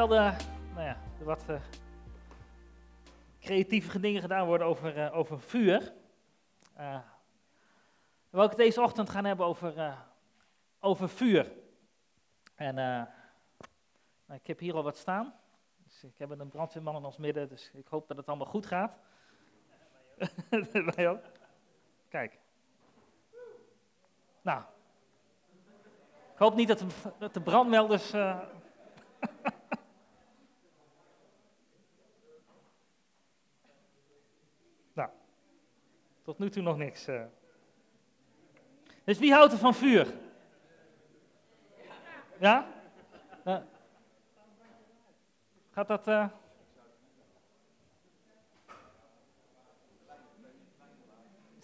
Terwijl de, nou ja, wat uh, creatieve dingen gedaan worden over, uh, over vuur. Uh, wil ik deze ochtend gaan hebben over, over vuur. En nou, ik heb hier al wat staan. Dus ik heb een brandweerman in ons midden, dus ik hoop dat het allemaal goed gaat. Kijk. Nou. Ik hoop niet dat de, dat de brandmelders. Uh... nou. Tot nu toe nog niks. Uh. Dus wie houdt er van vuur? Ja? Uh. Gaat dat. Uh...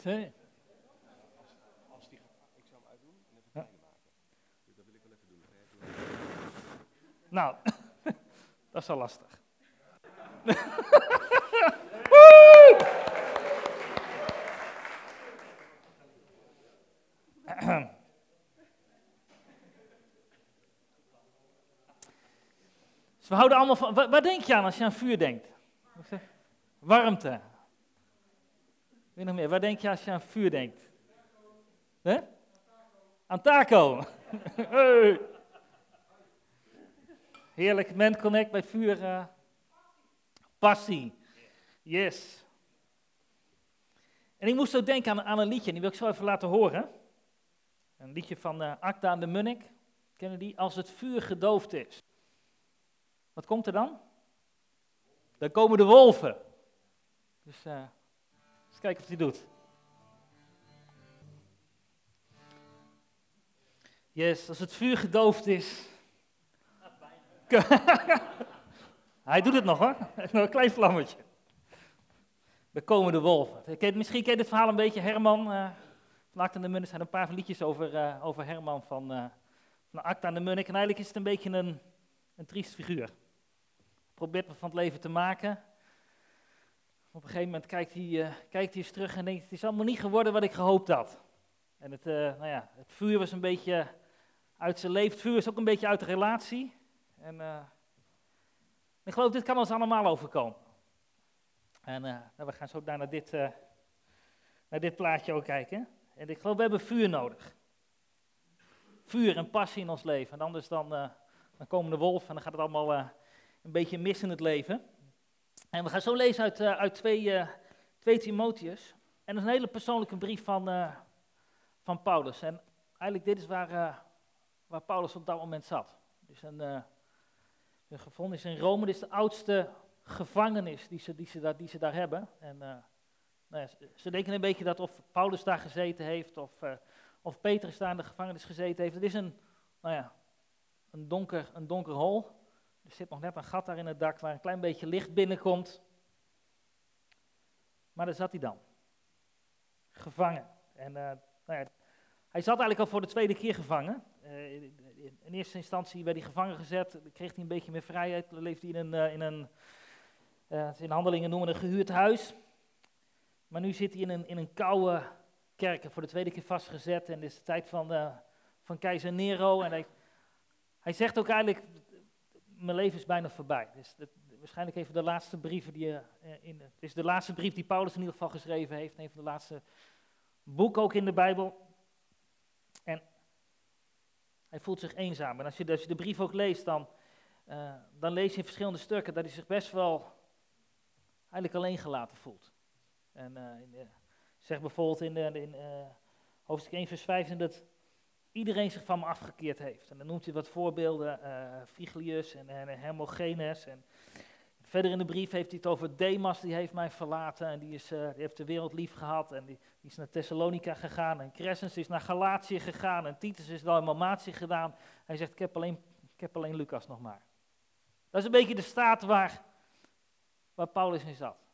Nee. Als die ik zou hem uitdoen en even kleiner maken. Dus dat wil ik wel even doen. Nou, dat is wel lastig. Dus we houden allemaal van. Waar, denk je aan als je aan vuur denkt? Warmte. Wie nog meer? Waar denk je als je aan vuur denkt? He? Aan taco. hey. Heerlijk, men connect bij vuur. Uh, passie. Yes. En ik moest ook denken aan, aan, een liedje, die wil ik zo even laten horen. Een liedje van uh, Acta de Munnik. Kennen die? Als het vuur gedoofd is. Wat komt er dan? Dan komen de wolven. Dus uh, eens kijken of hij doet. Yes, als het vuur gedoofd is. hij doet het nog hoor. Nog een klein vlammetje. Dan komen de wolven. Misschien ken je het verhaal een beetje. Herman uh, Acta de Munnik. zijn een paar liedjes over, uh, over Herman van, uh, van Acta en de Munnik. En eigenlijk is het een beetje een, een triest figuur probeert me van het leven te maken. Op een gegeven moment kijkt hij, uh, kijkt hij eens terug en denkt, het is allemaal niet geworden wat ik gehoopt had. En het, nou ja, het vuur was een beetje uit zijn leven, het vuur is ook een beetje uit de relatie. En ik geloof, dit kan ons allemaal overkomen. En nou, we gaan zo naar dit, naar dit plaatje ook kijken. En ik geloof, we hebben vuur nodig. Vuur en passie in ons leven. En anders dan, dan komen de wolven en dan gaat het allemaal een beetje mis in het leven. En we gaan zo lezen uit, uh, uit 2, uh, 2 Timotheus. En dat is een hele persoonlijke brief van, van Paulus. En eigenlijk dit is waar, waar Paulus op dat moment zat. Dus een, een gevonden is in Rome. Dit is de oudste gevangenis die ze, die ze, daar, die ze daar hebben. En nou ze denken een beetje dat of Paulus daar gezeten heeft of, of Petrus daar in de gevangenis gezeten heeft. Het is een, nou ja, een, donker, een donker hol. Er zit nog net een gat daar in het dak waar een klein beetje licht binnenkomt. Maar daar zat hij dan. Gevangen. En uh, nou ja, hij zat eigenlijk al voor de tweede keer gevangen. Uh, in eerste instantie werd hij gevangen gezet, kreeg hij een beetje meer vrijheid, leefde hij in een, uh, in een in handelingen noemen een gehuurd huis. Maar nu zit hij in een, in een koude kerk, voor de tweede keer vastgezet. En het is de tijd van, van keizer Nero. En hij, hij zegt ook eigenlijk, mijn leven is bijna voorbij. Dus dat, waarschijnlijk even de laatste brieven die uh, in. Het is de laatste brief die Paulus in ieder geval geschreven heeft. Een van de laatste boeken ook in de Bijbel. En hij voelt zich eenzaam. En als je, als je de brief ook leest, dan, uh, dan lees je in verschillende stukken dat hij zich best wel eigenlijk alleen gelaten voelt. En uh, de, zeg bijvoorbeeld in, in hoofdstuk 1, vers 5 dat iedereen zich van me afgekeerd heeft. En dan noemt hij wat voorbeelden, uh, Viglius en, en Hermogenes. En verder in de brief heeft hij het over Demas, die heeft mij verlaten en die, is, heeft de wereld lief gehad. En die, die is naar Thessalonica gegaan en Crescens is naar Galatië gegaan en Titus is naar Malmatië gedaan. Hij zegt, ik heb, alleen, ik heb alleen Lucas nog maar. Dat is een beetje de staat waar, waar Paulus in zat.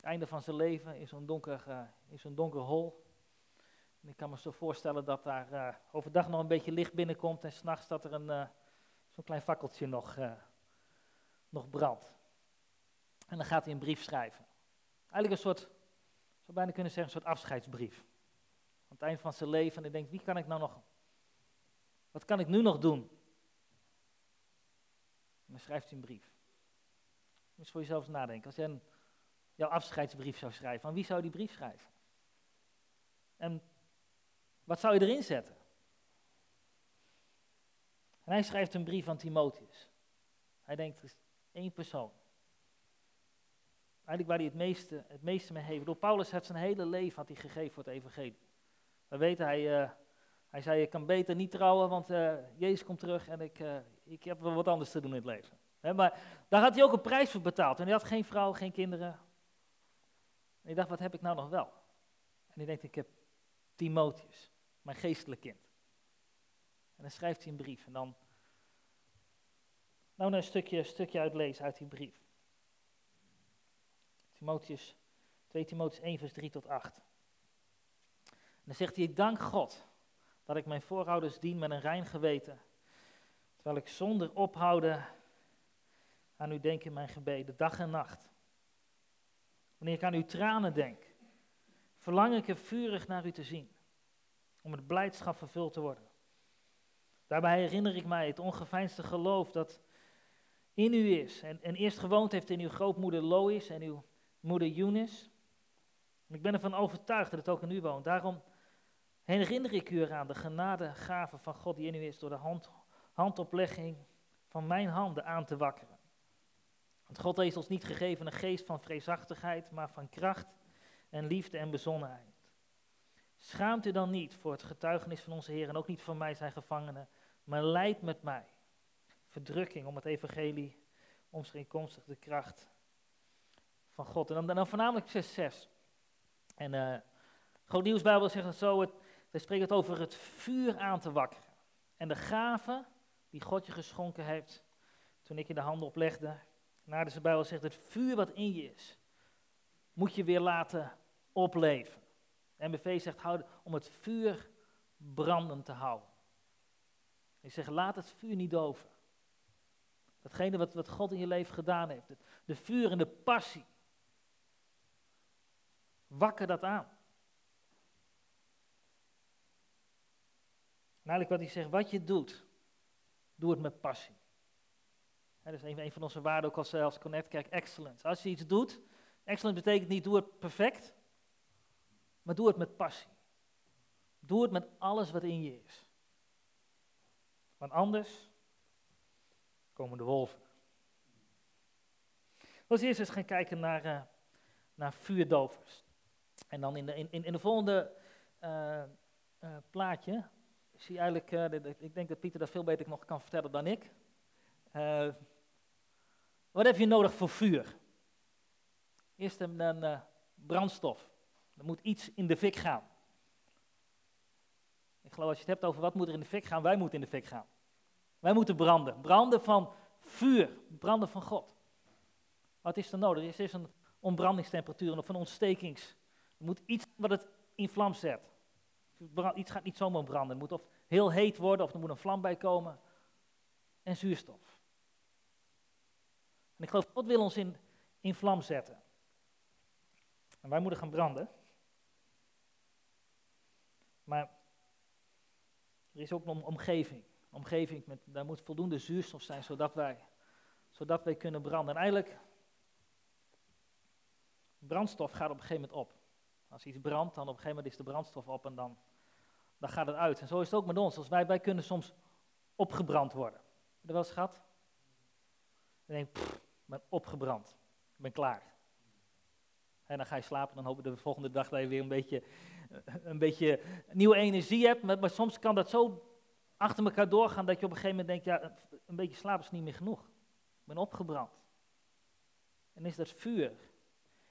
Het einde van zijn leven in zo'n donker, in zo'n donker hol. En ik kan me zo voorstellen dat daar uh, overdag nog een beetje licht binnenkomt en s'nachts dat er een, uh, zo'n klein fakkeltje nog, nog brandt. En dan gaat hij een brief schrijven. Eigenlijk een soort, zou bijna kunnen zeggen, een soort afscheidsbrief. Aan het eind van zijn leven en hij denkt, wie kan ik nou nog, wat kan ik nu nog doen? En dan schrijft hij een brief. Moet eens voor jezelf nadenken. Als jij een, jouw afscheidsbrief zou schrijven, van wie zou die brief schrijven? En wat zou je erin zetten? En hij schrijft een brief aan Timotheus. Hij denkt, er is één persoon. Eigenlijk waar hij het meeste, het meeste mee heeft. Door Paulus heeft zijn hele leven had hij gegeven voor het evangelie. We weten, hij, uh, hij zei, je kan beter niet trouwen, want uh, Jezus komt terug en ik, uh, ik heb wel wat anders te doen in het leven. Maar daar had hij ook een prijs voor betaald. En hij had geen vrouw, geen kinderen. En hij dacht, wat heb ik nou nog wel? En hij denkt, ik heb Timotheus, mijn geestelijk kind. En dan schrijft hij een brief. En dan, nou een stukje, stukje uitlezen uit die brief. Timotheus, 2 Timotheus 1 vers 3 tot 8. En dan zegt hij, ik dank God dat ik mijn voorouders dien met een rein geweten. Terwijl ik zonder ophouden aan u denk in mijn gebeden, dag en nacht. Wanneer ik aan uw tranen denk, verlang ik er vurig naar u te zien, om met blijdschap vervuld te worden. Daarbij herinner ik mij het ongeveinsde geloof dat in u is en, en eerst gewoond heeft in uw grootmoeder Lois en uw moeder Eunice. En ik ben ervan overtuigd dat het ook in u woont. Daarom herinner ik u eraan de genadegave van God die in u is door de hand, handoplegging van mijn handen aan te wakkeren. Want God heeft ons niet gegeven een geest van vreesachtigheid, maar van kracht en liefde en bezonnenheid. Schaamt u dan niet voor het getuigenis van onze Heer en ook niet van mij zijn gevangenen, maar leid met mij. Verdrukking om het evangelie, omscheenkomstig de kracht van God. En dan, dan voornamelijk vers 6. En uh, Groot Nieuwsbijbel zegt het zo, het, spreekt het over het vuur aan te wakkeren. En de gave die God je geschonken heeft, toen ik je de handen oplegde. Na de Bijbel zegt het vuur wat in je is, moet je weer laten opleven. MBV zegt houden, om het vuur brandend te houden. Ik zeg, laat het vuur niet doven. Datgene wat, wat God in je leven gedaan heeft. De vuur en de passie. Wakker dat aan. En eigenlijk wat hij zegt, wat je doet, doe het met passie. Dat is een, van onze waarden ook als, als Connectkerk, excellence. Als je iets doet, excellence betekent niet doe het perfect, maar doe het met passie. Doe het met alles wat in je is. Want anders komen de wolven. Als eerst eens gaan kijken naar, uh, naar vuurdovers. En dan in de, in, in de volgende uh, plaatje zie je eigenlijk, ik denk dat Pieter dat veel beter nog kan vertellen dan ik. Wat heb je nodig voor vuur? Eerst een, een brandstof. Er moet iets in de fik gaan. Ik geloof als je het hebt over wat moet er in de fik gaan, wij moeten in de fik gaan. Wij moeten branden. Branden van vuur, branden van God. Wat is er nodig? Er is een ontbrandingstemperatuur of een ontstekings. Er moet iets wat het in vlam zet. Iets gaat niet zomaar branden. Het moet of heel heet worden of er moet een vlam bij komen. En zuurstof. En ik geloof, God wil ons in, in vlam zetten. En wij moeten gaan branden. Maar er is ook een omgeving. Omgeving, met, daar moet voldoende zuurstof zijn, zodat wij, zodat wij kunnen branden. En eigenlijk, brandstof gaat op een gegeven moment op. Als iets brandt, dan op een gegeven moment is de brandstof op en dan, dan gaat het uit. En zo is het ook met ons. Als wij, wij kunnen soms opgebrand worden. Heb je dat wel eens gehad? Denk ik, ik ben opgebrand. Ik ben klaar. En dan ga je slapen, dan hoop je de volgende dag dat je weer een beetje, een beetje nieuwe energie hebt. Maar, soms kan dat zo achter elkaar doorgaan dat je op een gegeven moment denkt, ja, een beetje slapen is niet meer genoeg. Ik ben opgebrand. En is dat vuur,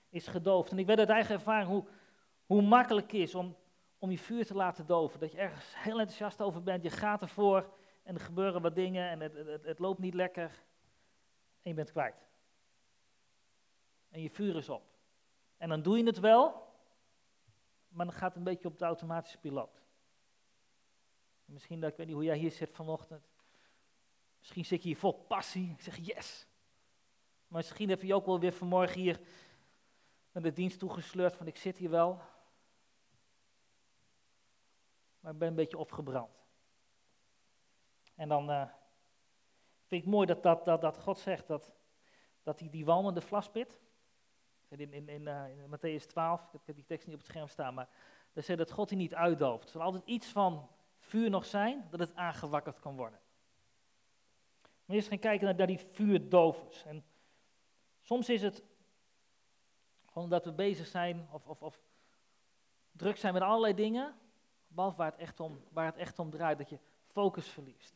is gedoofd. En ik weet uit eigen ervaring hoe, hoe makkelijk het is om, om je vuur te laten doven. Dat je ergens heel enthousiast over bent, je gaat ervoor en er gebeuren wat dingen en het, het loopt niet lekker. En je bent kwijt. En je vuur is op. En dan doe je het wel, maar dan gaat het een beetje op de automatische piloot. misschien, dat, ik weet niet hoe jij hier zit vanochtend. Misschien zit je hier vol passie. Ik zeg yes. Maar misschien heb je ook wel weer vanmorgen hier naar de dienst toegesleurd van ik zit hier wel. Maar ik ben een beetje opgebrand. En dan uh, vind ik mooi dat, dat, dat, God zegt dat, dat hij die walmende vlaspit, in, in, in, uh, in Matthäus 12, ik heb die tekst niet op het scherm staan, maar daar zegt dat God die niet uitdooft. Er zal altijd iets van vuur nog zijn, dat het aangewakkerd kan worden. Maar gaan kijken naar, naar die vuurdovers. En soms is het gewoon dat we bezig zijn of, of, of druk zijn met allerlei dingen, behalve waar het, echt om, waar het echt om draait, dat je focus verliest.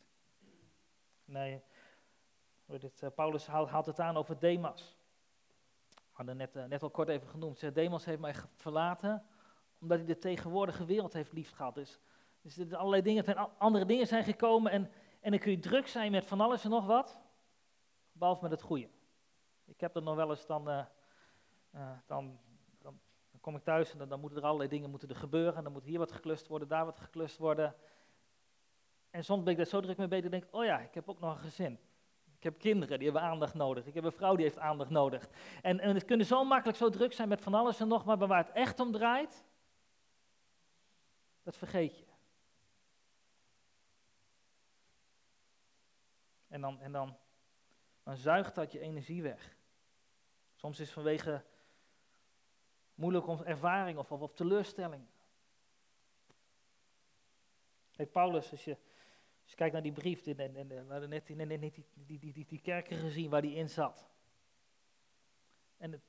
Nee, uh, Paulus haalt, het aan over Demas. Hadden net, uh, net al kort even genoemd. Zegt, Demas heeft mij verlaten omdat hij de tegenwoordige wereld heeft liefgehad. Dus, dus er allerlei dingen, andere dingen zijn gekomen en, en dan kun je druk zijn met van alles en nog wat, behalve met het goede. Ik heb er nog wel eens dan, uh, dan, dan, dan, kom ik thuis en dan, dan, moeten er allerlei dingen moeten er gebeuren. Dan moet hier wat geklust worden, daar wat geklust worden. En soms ben ik daar zo druk mee bezig, denk oh ja, ik heb ook nog een gezin. Ik heb kinderen, die hebben aandacht nodig. Ik heb een vrouw, die heeft aandacht nodig. En, en het kunnen zo makkelijk zo druk zijn met van alles en nog, maar waar het echt om draait, dat vergeet je. En dan, en dan, dan zuigt dat je energie weg. Soms is het vanwege moeilijke ervaring of, of, of teleurstelling. Kijk, Paulus, als je, je kijkt naar die brief, en, net, die, die, die, die, kerken gezien waar die in zat. En het,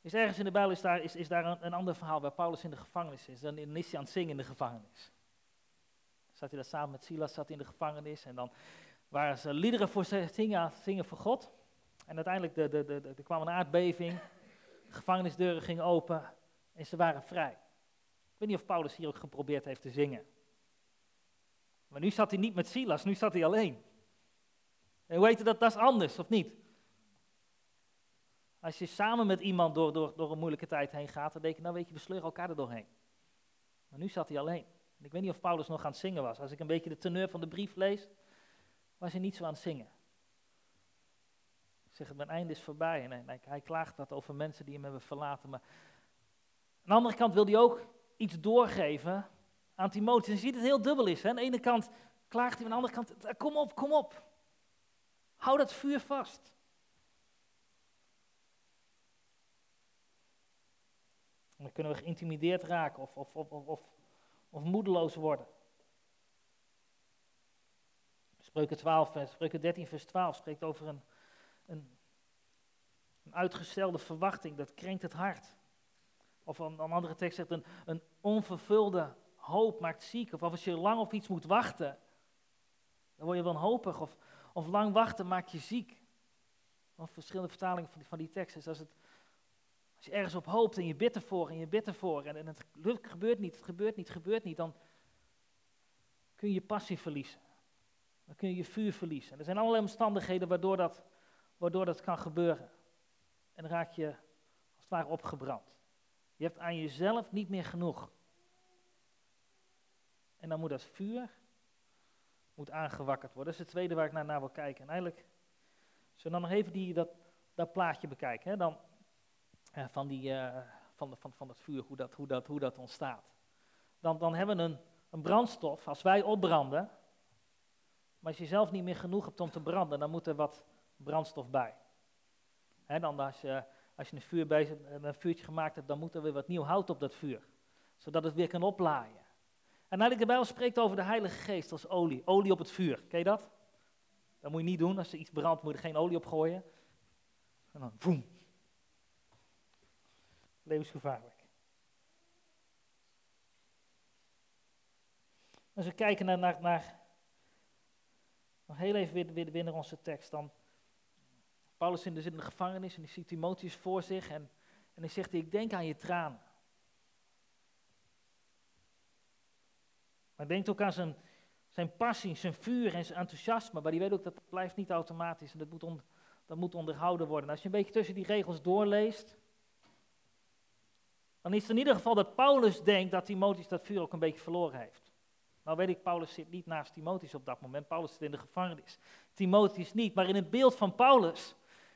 is ergens in de Bijbel is daar, is, is daar een, ander verhaal waar Paulus in de gevangenis is. Dan is hij aan zingen in de gevangenis. Zat hij daar samen met Silas, zat in de gevangenis. En dan waren ze liederen voor zingen, zingen voor God. En uiteindelijk de, de, de, de, er kwam een aardbeving. De gevangenisdeuren gingen open. En ze waren vrij. Ik weet niet of Paulus hier ook geprobeerd heeft te zingen. Maar nu zat hij niet met Silas, nu zat hij alleen. En hoe heet dat? Dat is anders, of niet? Als je samen met iemand door, door, door een moeilijke tijd heen gaat, dan denk je, nou weet je, we sleuren elkaar er doorheen. Maar nu zat hij alleen. En ik weet niet of Paulus nog aan het zingen was. Als ik een beetje de teneur van de brief lees, was hij niet zo aan het zingen. Ik zeg, mijn einde is voorbij. En hij, hij klaagt dat over mensen die hem hebben verlaten. Maar aan de andere kant wil hij ook iets doorgeven aan Timotheus. En je ziet het heel dubbel is. Hè? Aan de ene kant klaagt hij, aan de andere kant, kom op, kom op. Hou dat vuur vast. dan kunnen we geïntimideerd raken of, of, of, of, of moedeloos worden. Spreuken, 12, Spreuken 13, vers 12 spreekt over een, een, een uitgestelde verwachting, dat krenkt het hart. Of een, een andere tekst zegt, een, een onvervulde hoop maakt ziek. Of als je lang op iets moet wachten, dan word je wanhopig. Of, of lang wachten maakt je ziek. Of verschillende vertalingen van die, van die tekst is als het als je ergens op hoopt en je bidt ervoor en je bidt ervoor en, en het gebeurt niet, het gebeurt niet, het gebeurt niet, dan kun je passie verliezen. Dan kun je je vuur verliezen. Er zijn allerlei omstandigheden waardoor dat, waardoor dat kan gebeuren. En dan raak je als het ware opgebrand. Je hebt aan jezelf niet meer genoeg. En dan moet dat vuur moet aangewakkerd worden. Dat is het tweede waar ik naar, naar wil kijken. En eigenlijk, zullen dan nog even die, dat, dat plaatje bekijken. Hè? Dan, uh, van, die, uh, van, van, van het vuur, hoe dat, hoe dat, hoe dat ontstaat. Dan, dan hebben we een, een brandstof, als wij opbranden, maar als je zelf niet meer genoeg hebt om te branden, dan moet er wat brandstof bij. Dan als je, als je een, vuur bezig, een vuurtje gemaakt hebt, dan moet er weer wat nieuw hout op dat vuur, zodat het weer kan oplaaien. En eigenlijk de Bijbel spreekt over de Heilige Geest als olie, olie op het vuur. Ken je dat? Dat moet je niet doen, als er iets brandt moet je er geen olie op gooien. En dan, boem, levensgevaarlijk. Als we kijken naar, naar, naar nog heel even weer, weer, weer naar onze tekst, dan Paulus de, in de gevangenis en die ziet Timotheus voor zich en, en hij zegt, ik denk aan je tranen. Maar hij denkt ook aan zijn, zijn passie, zijn vuur en zijn enthousiasme, maar die weet ook dat het blijft niet automatisch en dat moet, dat moet onderhouden worden. als je een beetje tussen die regels doorleest, dan is het in ieder geval dat Paulus denkt dat Timotheus dat vuur ook een beetje verloren heeft. Nou weet ik, Paulus zit niet naast Timotheus op dat moment. Paulus zit in de gevangenis. Timotheus niet. Maar in het beeld van Paulus,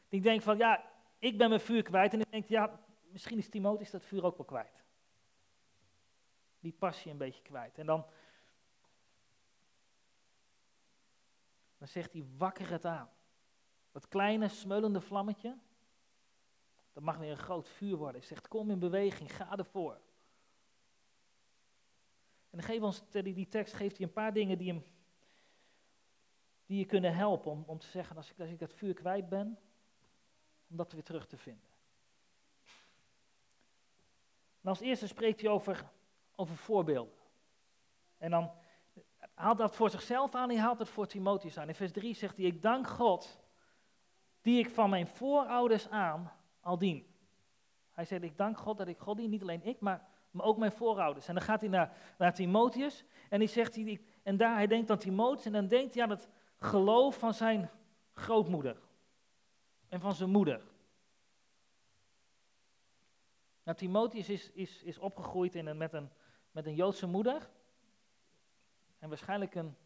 die denkt van, ja, ik ben mijn vuur kwijt. En ik denk, ja, misschien is Timotheus dat vuur ook wel kwijt. Die passie een beetje kwijt. En dan, Dan zegt hij, wakker het aan. Dat kleine smeulende vlammetje, dat mag weer een groot vuur worden. Hij zegt, kom in beweging, ga ervoor. En dan ons, die, die tekst geeft hij een paar dingen die, hem, die je kunnen helpen om, om te zeggen, als ik, als ik dat vuur kwijt ben, om dat weer terug te vinden. En als eerste spreekt hij over, over voorbeelden. En dan haalt dat voor zichzelf aan, hij haalt het voor Timotheus aan. In vers 3 zegt hij, ik dank God die ik van mijn voorouders aan al dien. Hij zegt, ik dank God dat ik God dien, niet alleen ik, maar, ook mijn voorouders. En dan gaat hij naar, naar Timotheus en, hij zegt, hij, en daar hij denkt aan Timotheus en dan denkt hij aan het geloof van zijn grootmoeder en van zijn moeder. Nou, Timotheus is, is, is opgegroeid in een, met, een, met een Joodse moeder en waarschijnlijk een,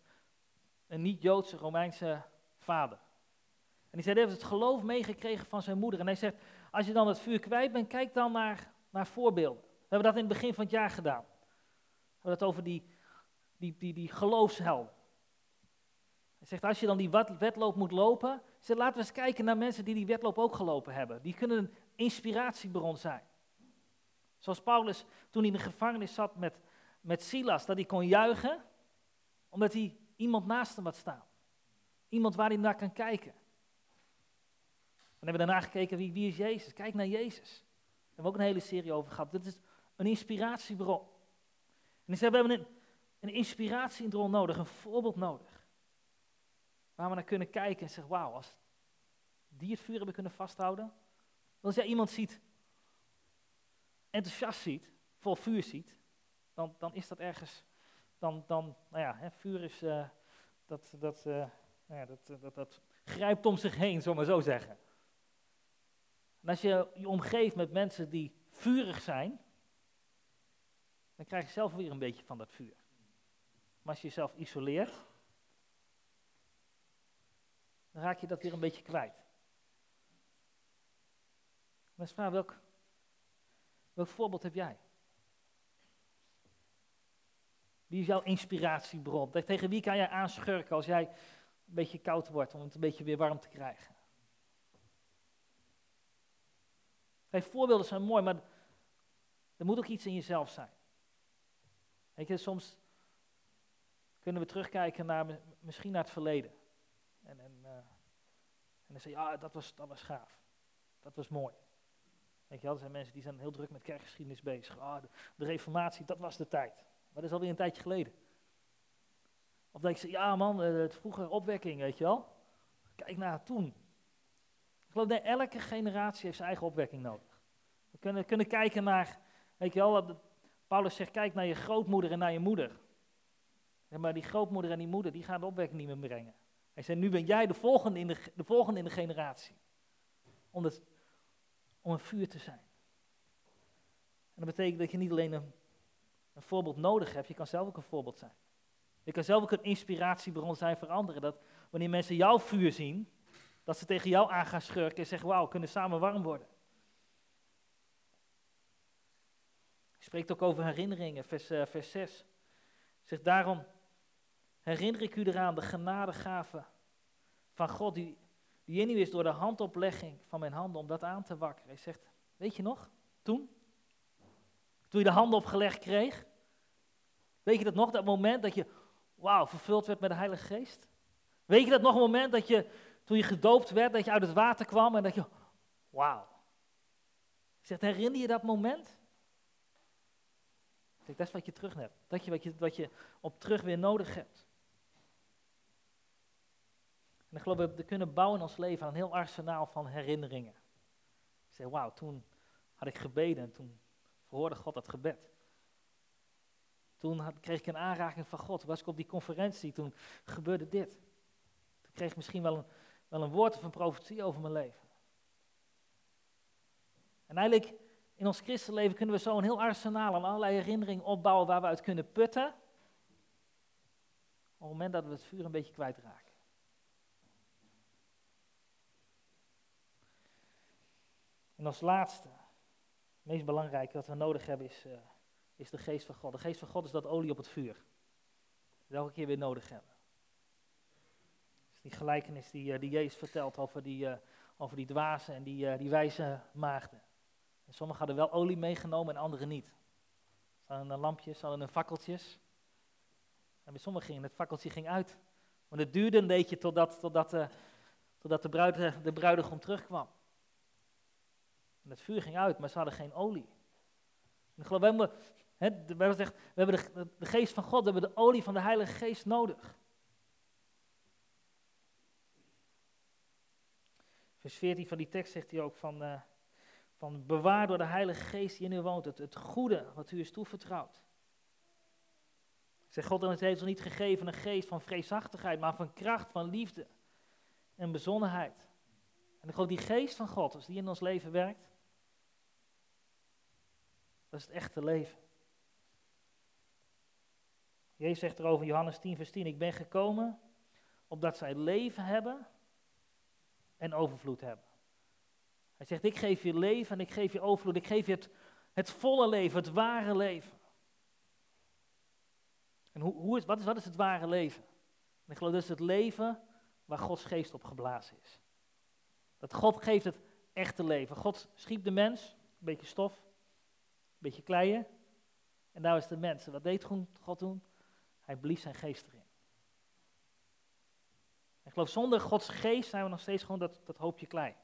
een niet-Joodse Romeinse vader. En hij zei, hij heeft het geloof meegekregen van zijn moeder. En hij zegt, als je dan het vuur kwijt bent, kijk dan naar, naar voorbeelden. We hebben dat in het begin van het jaar gedaan. We hebben het over die, die, die, die geloofshelden. Hij zegt, als je dan die wedloop moet lopen, zegt, laten we eens kijken naar mensen die die wedloop ook gelopen hebben. Die kunnen een inspiratiebron zijn. Zoals Paulus toen hij in de gevangenis zat met, met Silas, dat hij kon juichen, omdat hij iemand naast hem had staan. Iemand waar hij naar kan kijken. Dan hebben we daarna gekeken, wie, wie is Jezus? Kijk naar Jezus. Daar hebben we ook een hele serie over gehad. Dit is een inspiratiebron. En we hebben een, een inspiratiebron nodig, een voorbeeld nodig. Waar we naar kunnen kijken en zeggen, wauw, als die het vuur hebben kunnen vasthouden. Als jij iemand ziet, enthousiast ziet, vol vuur ziet, dan, dan is dat ergens, dan, dan nou ja, hè, vuur is, uh, dat, dat, uh, nou ja, dat, dat, dat grijpt om zich heen, zullen maar zo zeggen. En als je je omgeeft met mensen die vurig zijn, dan krijg je zelf weer een beetje van dat vuur. Maar als je jezelf isoleert, dan raak je dat weer een beetje kwijt. Vraag, welk, welk voorbeeld heb jij? Wie is jouw inspiratiebron? Tegen wie kan jij aanschurken als jij een beetje koud wordt om het een beetje weer warm te krijgen? Voorbeelden zijn mooi, maar er moet ook iets in jezelf zijn. Weet je, soms kunnen we terugkijken naar, misschien naar het verleden. En, en, uh, en dan zeg je, ja, dat was, dat was gaaf. Dat was mooi. Weet je er zijn mensen die zijn heel druk met kerkgeschiedenis bezig. Ah, de, reformatie, dat was de tijd. Maar dat is alweer een tijdje geleden. Of dat ik zeg, ja man, eh, het vroege opwekking, weet je wel. Kijk naar toen geloof dat elke generatie heeft zijn eigen opwekking nodig. We kunnen, kunnen kijken naar, weet je wel, Paulus zegt, kijk naar je grootmoeder en naar je moeder. maar die grootmoeder en die moeder, die gaan de opwekking niet meer brengen. Hij zei, nu ben jij de volgende in de, de, volgende in de generatie. Om, het, om een vuur te zijn. En dat betekent dat je niet alleen een, een voorbeeld nodig hebt, je kan zelf ook een voorbeeld zijn. Je kan zelf ook een inspiratiebron zijn voor anderen. Dat wanneer mensen jouw vuur zien, dat ze tegen jou aan gaan schurken en zeggen, wauw, kunnen samen warm worden. Hij spreekt ook over herinneringen, vers, uh, vers 6. Zegt daarom, herinner ik u eraan de genadegave van God, die, die in u is door de handoplegging van mijn handen, om dat aan te wakkeren. Hij zegt, weet je nog, toen? Toen je de handen opgelegd kreeg? Weet je dat nog, dat moment dat je, wauw, vervuld werd met de Heilige Geest? Weet je dat nog, een moment dat je toen je gedoopt werd, dat je uit het water kwam en dat je, wauw. Zegt, herinner je dat moment? Dat is wat je terug hebt. Dat je wat, je wat je op terug weer nodig hebt. En ik geloof dat we kunnen bouwen in ons leven aan een heel arsenaal van herinneringen. Ik zeg, wauw, toen had ik gebeden en toen verhoorde God dat gebed. Toen had, kreeg ik een aanraking van God. Was ik op die conferentie, toen gebeurde dit. Toen kreeg ik misschien wel een, wel een woord of een profetie over mijn leven. En eigenlijk in ons christenleven kunnen we zo een heel arsenaal aan allerlei herinneringen opbouwen waar we uit kunnen putten. Op het moment dat we het vuur een beetje kwijtraken. En als laatste, meest belangrijke wat we nodig hebben is, uh, is de geest van God. De geest van God is dat olie op het vuur. Dat we elke keer weer nodig hebben Die gelijkenis die, eh, die Jezus vertelt over die, uh, over die dwazen en die, uh, die wijze maagden. En sommigen hadden wel olie meegenomen en anderen niet. Ze hadden een lampjes, ze hadden een fakkeltjes. En bij sommigen ging het fakkeltje ging uit. Want het duurde een beetje totdat, totdat, uh, totdat de, bruid, de bruidegom terugkwam. En het vuur ging uit, maar ze hadden geen olie. En geloof, we hebben, he, gezegd, we hebben de, de, geest van God, we hebben de olie van de Heilige Geest nodig. Vers 14 van die tekst zegt hij ook van, uh, van bewaar door de Heilige Geest die in u woont, het, het goede wat u is toevertrouwd. Zeg, God heeft ons niet gegeven een geest van vreesachtigheid, maar van kracht, van liefde en bezonnenheid. En ik geloof die geest van God, als die in ons leven werkt, dat is het echte leven. Jezus zegt erover Johannes 10, vers 10, ik ben gekomen opdat zij leven hebben en overvloed hebben. Hij zegt, ik geef je leven en ik geef je overvloed, ik geef je het, het volle leven, het ware leven. En hoe, hoe is, wat, is, wat is het ware leven? En ik geloof dat is het leven waar Gods geest op geblazen is. Dat God geeft het echte leven. God schiep de mens, een beetje stof, beetje kleien. En daar is de mens. wat deed God toen? Hij blies zijn geest erin. Ik geloof, zonder Gods geest zijn we nog steeds gewoon dat, dat hoopje klei.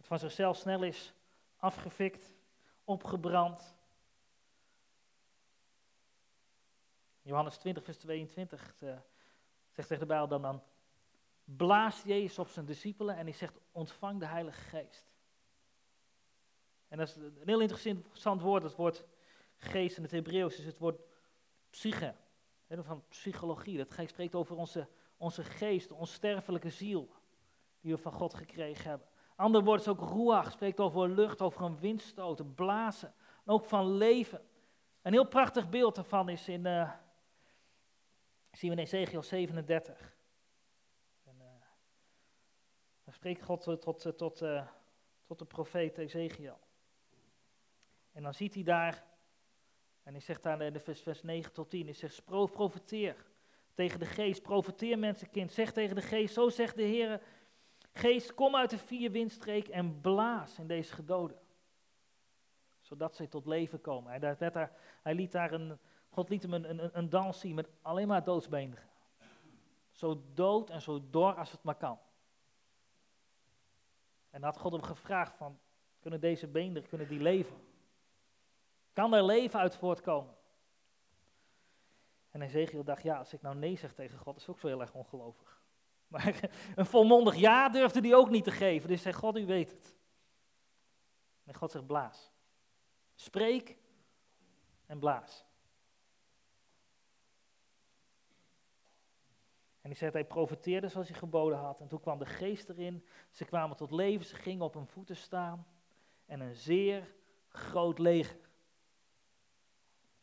Van zichzelf snel is afgefikt, opgebrand, Johannes 20, vers 22 uh, zegt tegen de Bijbel dan, dan blaast Jezus op zijn discipelen en hij zegt, ontvang de Heilige Geest. En dat is een heel interessant woord, dat woord geest in het Hebreeuws is het woord psyche, van psychologie. Dat spreekt over onze, onze geest, onze sterfelijke ziel, die we van God gekregen hebben. Ander woord is ook ruach, spreekt over lucht, over een windstoot, een blazen, en ook van leven. Een heel prachtig beeld daarvan is in, uh, we in Ezekiel 37. En, uh, dan spreekt God tot, tot, tot, uh, tot de profeet Ezekiel. En dan ziet hij daar, en hij zegt daar in de vers, vers 9 tot 10, hij zegt, profeteer tegen de geest, profeteer mensenkind, zeg tegen de geest, zo zegt de Heer, geest, kom uit de vier windstreek en blaas in deze gedoden. Zodat zij tot leven komen. Hij, hij liet daar een, God liet hem een, een, een dans zien met alleen maar doodsbeenigen. Zo dood en zo dor als het maar kan. En had God hem gevraagd van, kunnen deze beenderen, kunnen die leven? Kan er leven uit voortkomen? En Ezekiel dacht, ja, als ik nou nee zeg tegen God, is ook zo heel erg ongelovig. Maar een volmondig ja durfde hij ook niet te geven. Dus zei God, u weet het. En God zegt, blaas. Spreek en blaas. En hij zegt, hij profeteerde zoals hij geboden had. En toen kwam de geest erin. Ze kwamen tot leven, ze gingen op hun voeten staan. En een zeer groot leger.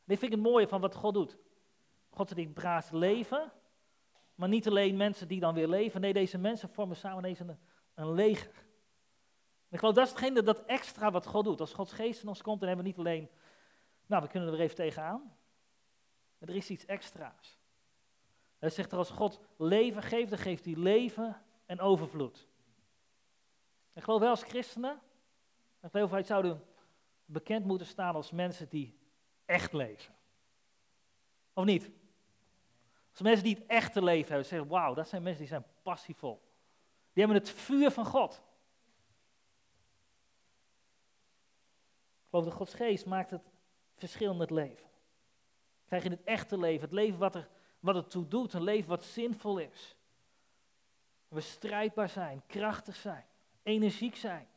Dit vind ik het mooie van wat God doet. God zegt, ik braas leven. Maar niet alleen mensen die dan weer leven. Nee, deze mensen vormen samen een, een leger. Ik geloof, dat is hetgene, dat extra wat God doet. Als Gods geest in ons komt, dan hebben we niet alleen, nou, we kunnen er even tegenaan. Maar er is iets extra's. Hij zegt er als God leven geeft, dan geeft hij leven en overvloed. Ik geloof wel als christenen, ik geloof wij zouden bekend moeten staan als mensen die echt leven. Of niet? Als mensen die het echte leven hebben, zeggen, wauw, dat zijn mensen die zijn passievol. Die hebben het vuur van God. Ik geloof dat Gods geest maakt het verschil in het leven. Krijg je het echte leven, het leven wat er wat het toe doet, een leven wat zinvol is. We strijdbaar zijn, krachtig zijn, energiek zijn.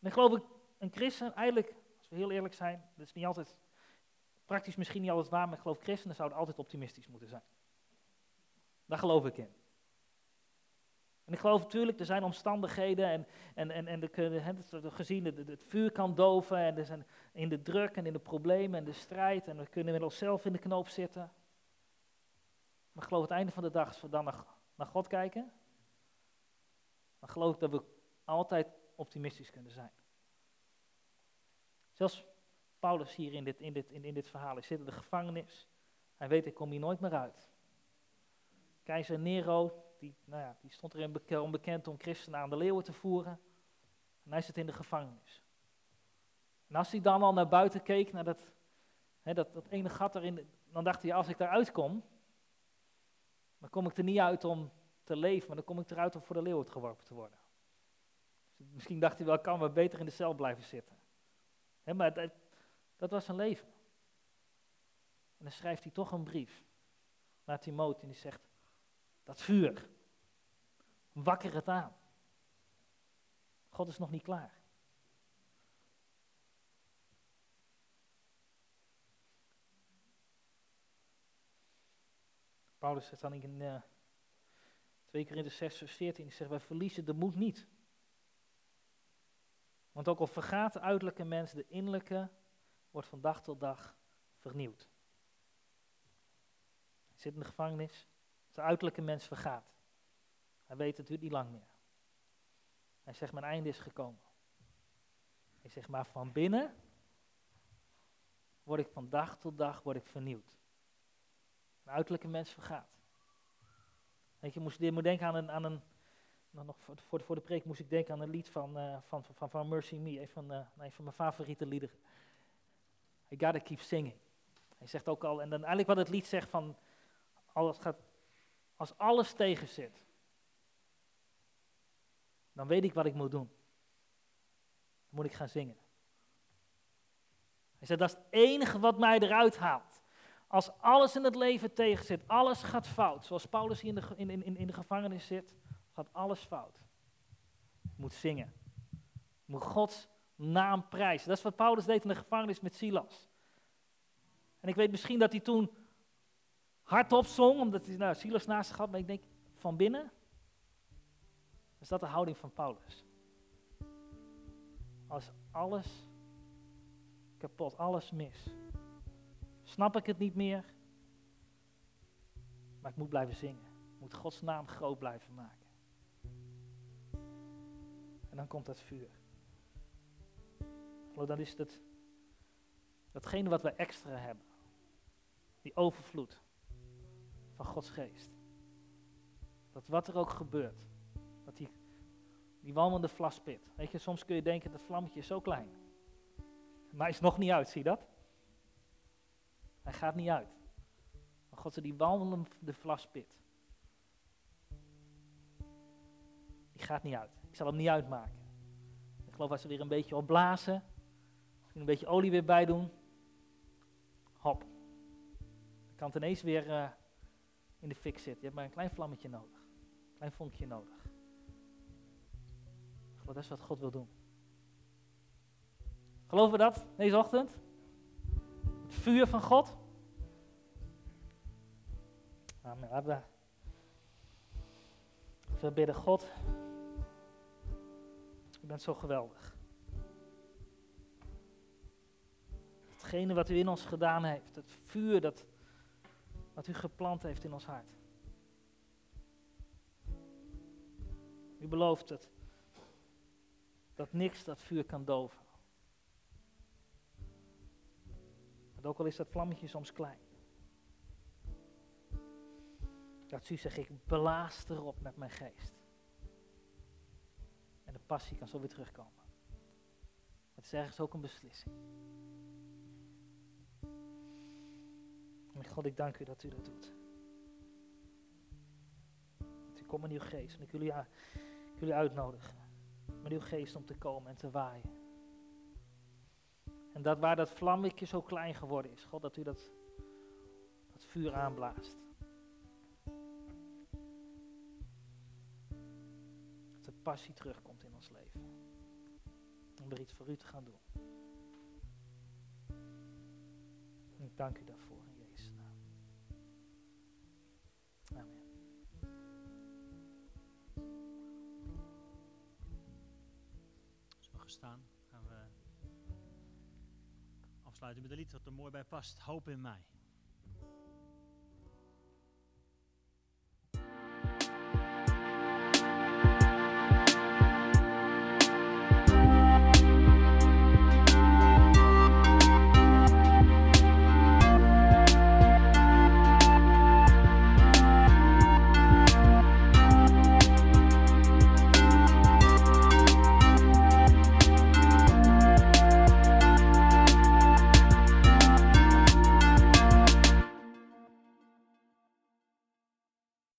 En geloof ik, een christen, eigenlijk, als we heel eerlijk zijn, dat is niet altijd, praktisch misschien niet altijd waar, maar ik geloof christenen zouden altijd optimistisch moeten zijn. Daar geloof ik in. En ik geloof natuurlijk, er zijn omstandigheden en, en, en, en de, gezien het, het vuur kan doven en er zijn in de druk en in de problemen en de strijd en we kunnen met onszelf in de knoop zitten. Maar geloof het einde van de dag, als we dan naar, naar God kijken, dan geloof ik dat we altijd optimistisch kunnen zijn. Zelfs Paulus hier in dit, in dit, in, in dit verhaal, hij zit in de gevangenis. Hij weet, ik kom hier nooit meer uit. Keizer Nero, die, nou ja, die stond erin beke- onbekend om christenen aan de leeuwen te voeren. En hij zit in de gevangenis. En als hij dan al naar buiten keek, naar dat, hè, dat, dat ene gat erin, dan dacht hij, als ik daaruit kom, dan kom ik er niet uit om te leven, maar dan kom ik eruit om voor de leeuwen geworpen te worden. Dus misschien dacht hij wel, kan maar beter in de cel blijven zitten. Hè, maar dat, dat was zijn leven. En dan schrijft hij toch een brief naar Timotheus en die zegt, dat vuur, wakker het aan. God is nog niet klaar. Paulus zegt dan in uh, 2 Korinther 6 vers 14, die zegt, wij verliezen de moed niet. Want ook al vergaat de uiterlijke mens, de innerlijke wordt van dag tot dag vernieuwd. Hij zit in de gevangenis, zijn uiterlijke mens vergaat. Hij weet het duurt niet lang meer. Hij zegt, mijn einde is gekomen. Hij zegt, maar van binnen word ik van dag tot dag word ik vernieuwd. Een uiterlijke mens vergaat. Weet je, moest, je moet denken aan een, aan een nog voor, voor, de, preek moest ik denken aan een lied van, uh, van, van, van Mercy Me, een uh, een van mijn favoriete liederen. I gotta keep singing. Hij zegt ook al, en dan eigenlijk wat het lied zegt van, als, gaat, als alles tegen zit, dan weet ik wat ik moet doen. Dan moet ik gaan zingen. Hij zegt, dat is het enige wat mij eruit haalt. Als alles in het leven tegen zit, alles gaat fout, zoals Paulus hier in de, in, in, in de gevangenis zit, gaat alles fout. Ik moet zingen. Ik moet Gods naam prijzen. Dat is wat Paulus deed in de gevangenis met Silas. En ik weet misschien dat hij toen hardop zong, omdat hij nou, Silas naast zich had, maar ik denk van binnen is dat de houding van Paulus. Als alles kapot, alles mis. Snap ik het niet meer, maar ik moet blijven zingen. Ik moet Gods naam groot blijven maken. En dan komt dat vuur. Dan is het datgene wat we extra hebben. Die overvloed van Gods geest. Dat wat er ook gebeurt, dat die, die walmende vlaspit. Weet je, soms kun je denken, dat vlammetje is zo klein. Maar hij is nog niet uit, zie je dat? Hij gaat niet uit. Maar God die walmende vlaspit. Die gaat niet uit. Ik zal hem niet uitmaken. Ik geloof als ze weer een beetje opblazen, een beetje olie weer bij doen, hop. Dan kan het ineens weer uh, in de fik zitten. Je hebt maar een klein vlammetje nodig. Een klein vonkje nodig. Dat is wat God wil doen. Geloven we dat deze ochtend? Het vuur van God? Amen. Laten we God. U bent zo geweldig. Hetgene wat u in ons gedaan heeft, het vuur dat, wat u geplant heeft in ons hart. U belooft het, dat niks dat vuur kan doven. Want ook al is dat vlammetje soms klein. Dat u zegt, ik blaas erop met mijn geest. En de passie kan zo weer terugkomen. Het is ergens ook een beslissing. En God, ik dank u dat u dat doet. Dat u komt met uw geest. En ik wil u, ik wil u uitnodigen. Met uw geest om te komen en te waaien. En dat waar dat vlammetje zo klein geworden is, God, dat u dat, dat vuur aanblaast. Dat de passie terugkomt in ons leven. Om er iets voor u te gaan doen. En ik dank u daarvoor Gestaan gaan we afsluiten met een lied wat er mooi bij past. Hoop in mij.